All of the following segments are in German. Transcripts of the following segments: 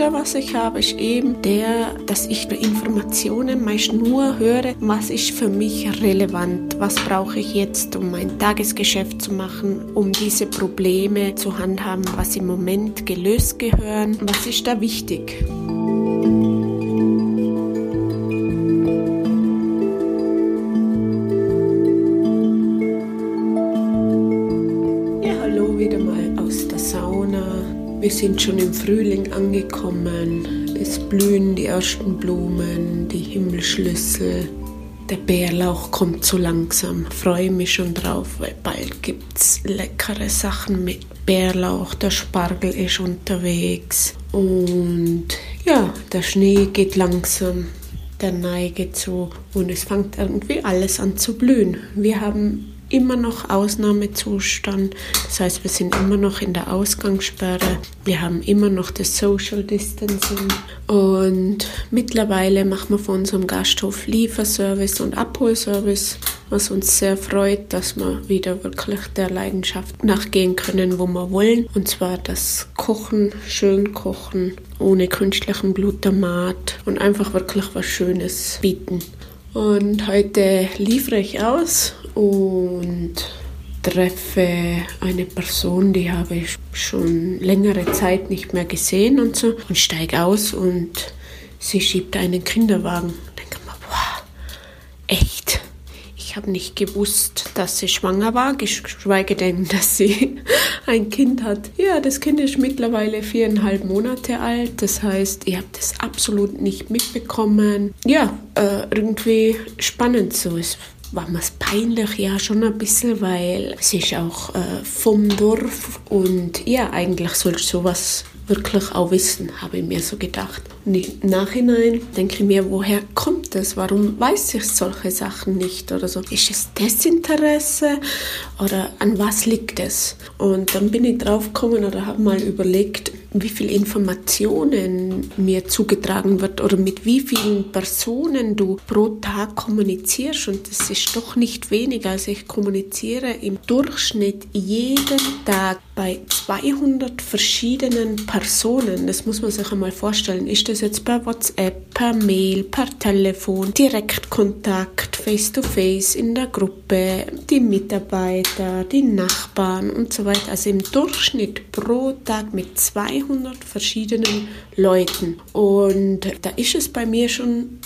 Filter, was ich habe, ist eben der, dass ich Informationen meist nur höre, was ist für mich relevant, was brauche ich jetzt, um mein Tagesgeschäft zu machen, um diese Probleme zu handhaben, was im Moment gelöst gehören, was ist da wichtig. Sind schon im Frühling angekommen. Es blühen die ersten Blumen, die Himmelschlüssel. Der Bärlauch kommt so langsam. Freue mich schon drauf, weil bald gibt es leckere Sachen mit Bärlauch. Der Spargel ist unterwegs. Und ja, der Schnee geht langsam der Neige zu und es fängt irgendwie alles an zu blühen. Wir haben immer noch Ausnahmezustand. Das heißt, wir sind immer noch in der Ausgangssperre. Wir haben immer noch das Social Distancing. Und mittlerweile machen wir von unserem Gasthof Lieferservice und Abholservice, was uns sehr freut, dass wir wieder wirklich der Leidenschaft nachgehen können, wo wir wollen. Und zwar das Kochen, schön kochen, ohne künstlichen Glutamat und einfach wirklich was Schönes bieten. Und heute liefere ich aus und treffe eine Person, die habe ich schon längere Zeit nicht mehr gesehen und so und steige aus und sie schiebt einen Kinderwagen. Denke mir, boah, echt. Ich habe nicht gewusst, dass sie schwanger war, geschweige denn, dass sie ein Kind hat. Ja, das Kind ist mittlerweile viereinhalb Monate alt. Das heißt, ihr habt es absolut nicht mitbekommen. Ja, äh, irgendwie spannend so. Es war mir peinlich, ja, schon ein bisschen, weil es ist auch äh, vom Dorf und ja, eigentlich sollst du sowas wirklich auch wissen, habe ich mir so gedacht. Und im Nachhinein denke ich mir, woher kommt das? Warum weiß ich solche Sachen nicht oder so? Ist es Desinteresse oder an was liegt es? Und dann bin ich drauf gekommen oder habe mal überlegt, wie viel Informationen mir zugetragen wird oder mit wie vielen Personen du pro Tag kommunizierst und das ist doch nicht wenig. Also ich kommuniziere im Durchschnitt jeden Tag bei 200 verschiedenen Personen. Das muss man sich einmal vorstellen. Ist das jetzt per WhatsApp, per Mail, per Telefon, Direktkontakt, face-to-face -face, in der Gruppe, die Mitarbeiter, die Nachbarn und so weiter. Also im Durchschnitt pro Tag mit 200 verschiedenen Leuten. Und da ist es bei mir schon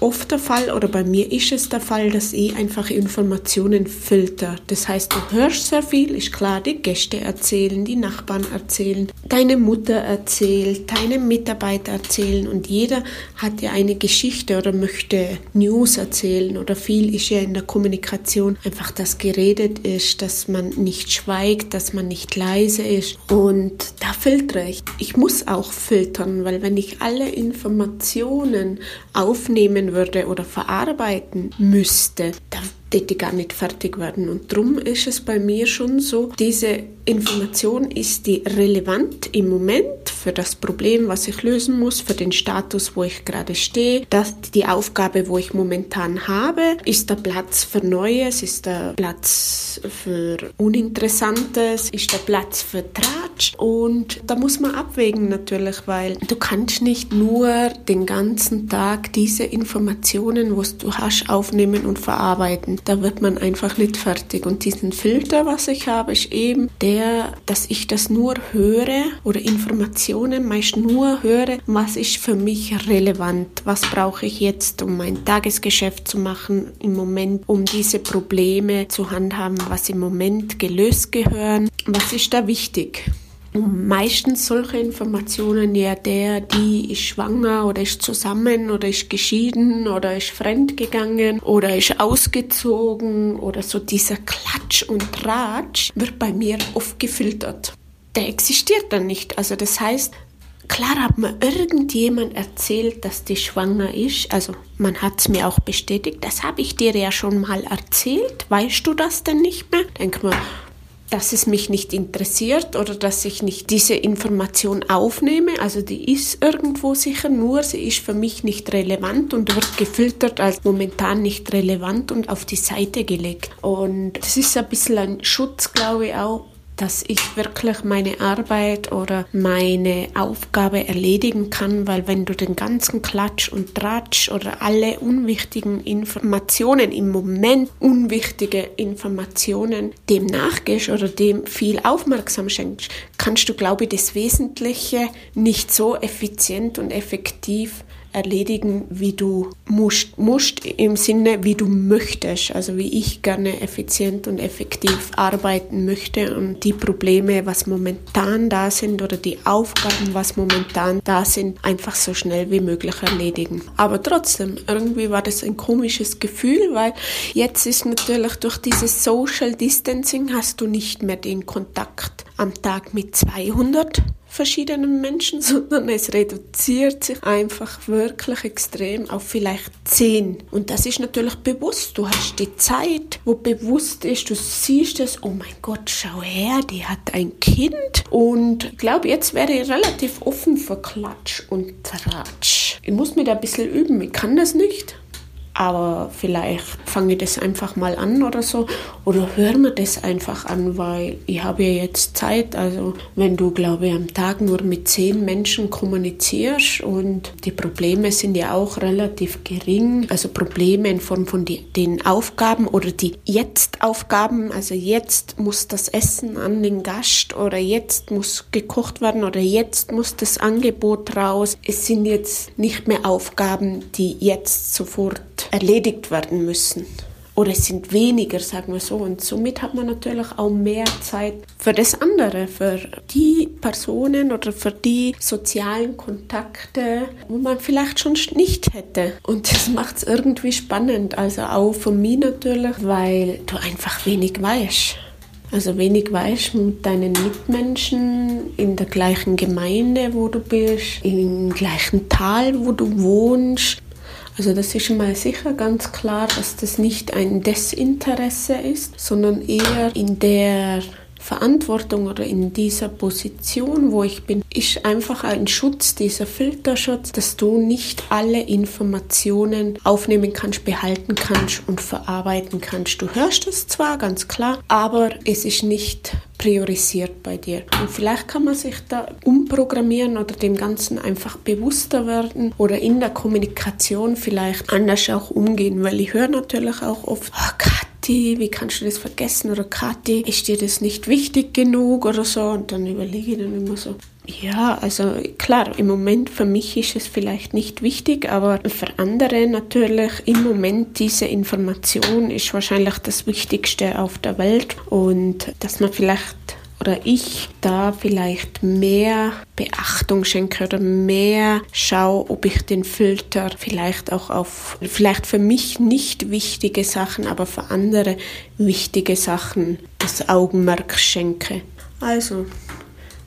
oft der Fall oder bei mir ist es der Fall, dass ich einfach Informationen filter. Das heißt, du hörst sehr viel, ist klar, die Gäste erzählen, die Nachbarn erzählen, deine Mutter erzählt, deine Mitarbeiter erzählen und jeder hat ja eine Geschichte oder möchte News erzählen oder viel ist ja in der Kommunikation einfach, dass geredet ist, dass man nicht schweigt, dass man nicht leise ist und da filtere ich. Ich muss auch filtern, weil wenn ich alle Informationen aufnehmen würde oder verarbeiten müsste, dann die gar nicht fertig werden. Und darum ist es bei mir schon so, diese Information ist die relevant im Moment für das Problem, was ich lösen muss, für den Status, wo ich gerade stehe. Das, die Aufgabe, wo ich momentan habe, ist der Platz für Neues, ist der Platz für Uninteressantes, ist der Platz für Tratsch. Und da muss man abwägen natürlich, weil du kannst nicht nur den ganzen Tag diese Informationen, was du hast, aufnehmen und verarbeiten da wird man einfach nicht fertig. Und diesen Filter, was ich habe, ist eben der, dass ich das nur höre oder Informationen meist nur höre, was ist für mich relevant, was brauche ich jetzt, um mein Tagesgeschäft zu machen, im Moment, um diese Probleme zu handhaben, was im Moment gelöst gehören, was ist da wichtig meistens solche Informationen ja der, die ist schwanger oder ist zusammen oder ist geschieden oder ist fremdgegangen oder ist ausgezogen oder so dieser Klatsch und Tratsch wird bei mir oft gefiltert. Der existiert dann nicht. Also das heißt, klar hat mir irgendjemand erzählt, dass die schwanger ist. Also man hat es mir auch bestätigt. Das habe ich dir ja schon mal erzählt. Weißt du das denn nicht mehr? Denk mal, dass es mich nicht interessiert oder dass ich nicht diese Information aufnehme. Also die ist irgendwo sicher, nur sie ist für mich nicht relevant und wird gefiltert als momentan nicht relevant und auf die Seite gelegt. Und das ist ein bisschen ein Schutz, glaube ich, auch dass ich wirklich meine Arbeit oder meine Aufgabe erledigen kann, weil wenn du den ganzen Klatsch und Tratsch oder alle unwichtigen Informationen im Moment, unwichtige Informationen dem nachgehst oder dem viel Aufmerksam schenkst, kannst du, glaube ich, das Wesentliche nicht so effizient und effektiv erledigen, wie du musst. Musst im Sinne, wie du möchtest, also wie ich gerne effizient und effektiv arbeiten möchte und die Probleme, was momentan da sind oder die Aufgaben, was momentan da sind, einfach so schnell wie möglich erledigen. Aber trotzdem, irgendwie war das ein komisches Gefühl, weil jetzt ist natürlich durch dieses Social Distancing hast du nicht mehr den Kontakt am Tag mit 200 verschiedenen Menschen, sondern es reduziert sich einfach wirklich extrem auf vielleicht zehn. Und das ist natürlich bewusst. Du hast die Zeit, wo bewusst ist, du siehst es, oh mein Gott, schau her, die hat ein Kind. Und ich glaube, jetzt wäre ich relativ offen für Klatsch und Tratsch. Ich muss mir da ein bisschen üben, ich kann das nicht aber vielleicht fange ich das einfach mal an oder so oder höre mir das einfach an, weil ich habe ja jetzt Zeit. Also wenn du, glaube ich, am Tag nur mit zehn Menschen kommunizierst und die Probleme sind ja auch relativ gering, also Probleme in Form von die, den Aufgaben oder die Jetzt-Aufgaben, also jetzt muss das Essen an den Gast oder jetzt muss gekocht werden oder jetzt muss das Angebot raus. Es sind jetzt nicht mehr Aufgaben, die jetzt sofort erledigt werden müssen. Oder es sind weniger, sagen wir so. Und somit hat man natürlich auch mehr Zeit für das andere, für die Personen oder für die sozialen Kontakte, wo man vielleicht schon nicht hätte. Und das macht es irgendwie spannend. Also auch für mich natürlich, weil du einfach wenig weißt. Also wenig weißt mit deinen Mitmenschen in der gleichen Gemeinde, wo du bist, im gleichen Tal, wo du wohnst. Also das ist schon mal sicher ganz klar, dass das nicht ein Desinteresse ist, sondern eher in der Verantwortung oder in dieser Position, wo ich bin, ist einfach ein Schutz, dieser Filterschutz, dass du nicht alle Informationen aufnehmen kannst, behalten kannst und verarbeiten kannst. Du hörst es zwar ganz klar, aber es ist nicht priorisiert bei dir. Und vielleicht kann man sich da umprogrammieren oder dem Ganzen einfach bewusster werden oder in der Kommunikation vielleicht anders auch umgehen, weil ich höre natürlich auch oft, oh Kathi, wie kannst du das vergessen? Oder Kathi, ist dir das nicht wichtig genug oder so? Und dann überlege ich dann immer so, ja, also klar, im Moment für mich ist es vielleicht nicht wichtig, aber für andere natürlich im Moment diese Information ist wahrscheinlich das Wichtigste auf der Welt und dass man vielleicht oder ich da vielleicht mehr Beachtung schenke oder mehr schaue, ob ich den Filter vielleicht auch auf, vielleicht für mich nicht wichtige Sachen, aber für andere wichtige Sachen das Augenmerk schenke. Also,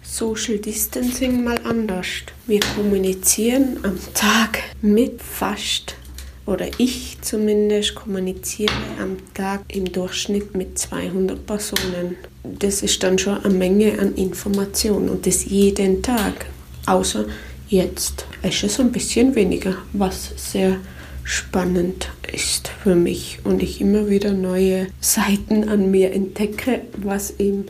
Social Distancing mal anders. Wir kommunizieren am Tag mit fast oder ich zumindest kommuniziere am Tag im Durchschnitt mit 200 Personen. Das ist dann schon eine Menge an Informationen und das jeden Tag. Außer jetzt ist es ein bisschen weniger, was sehr spannend ist für mich und ich immer wieder neue Seiten an mir entdecke, was im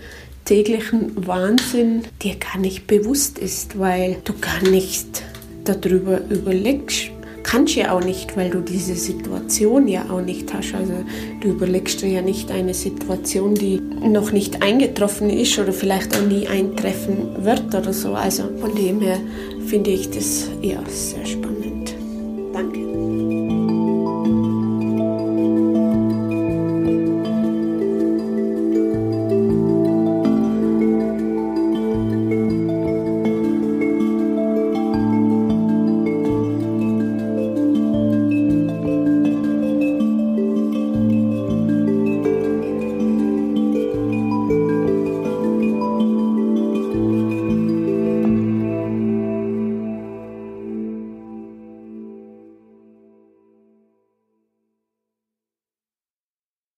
täglichen Wahnsinn dir gar nicht bewusst ist, weil du gar nicht darüber überlegst. Kannst ja auch nicht, weil du diese Situation ja auch nicht hast. Also du überlegst dir ja nicht eine Situation, die noch nicht eingetroffen ist oder vielleicht auch nie eintreffen wird oder so. Also von dem her finde ich das ja sehr spannend. Danke.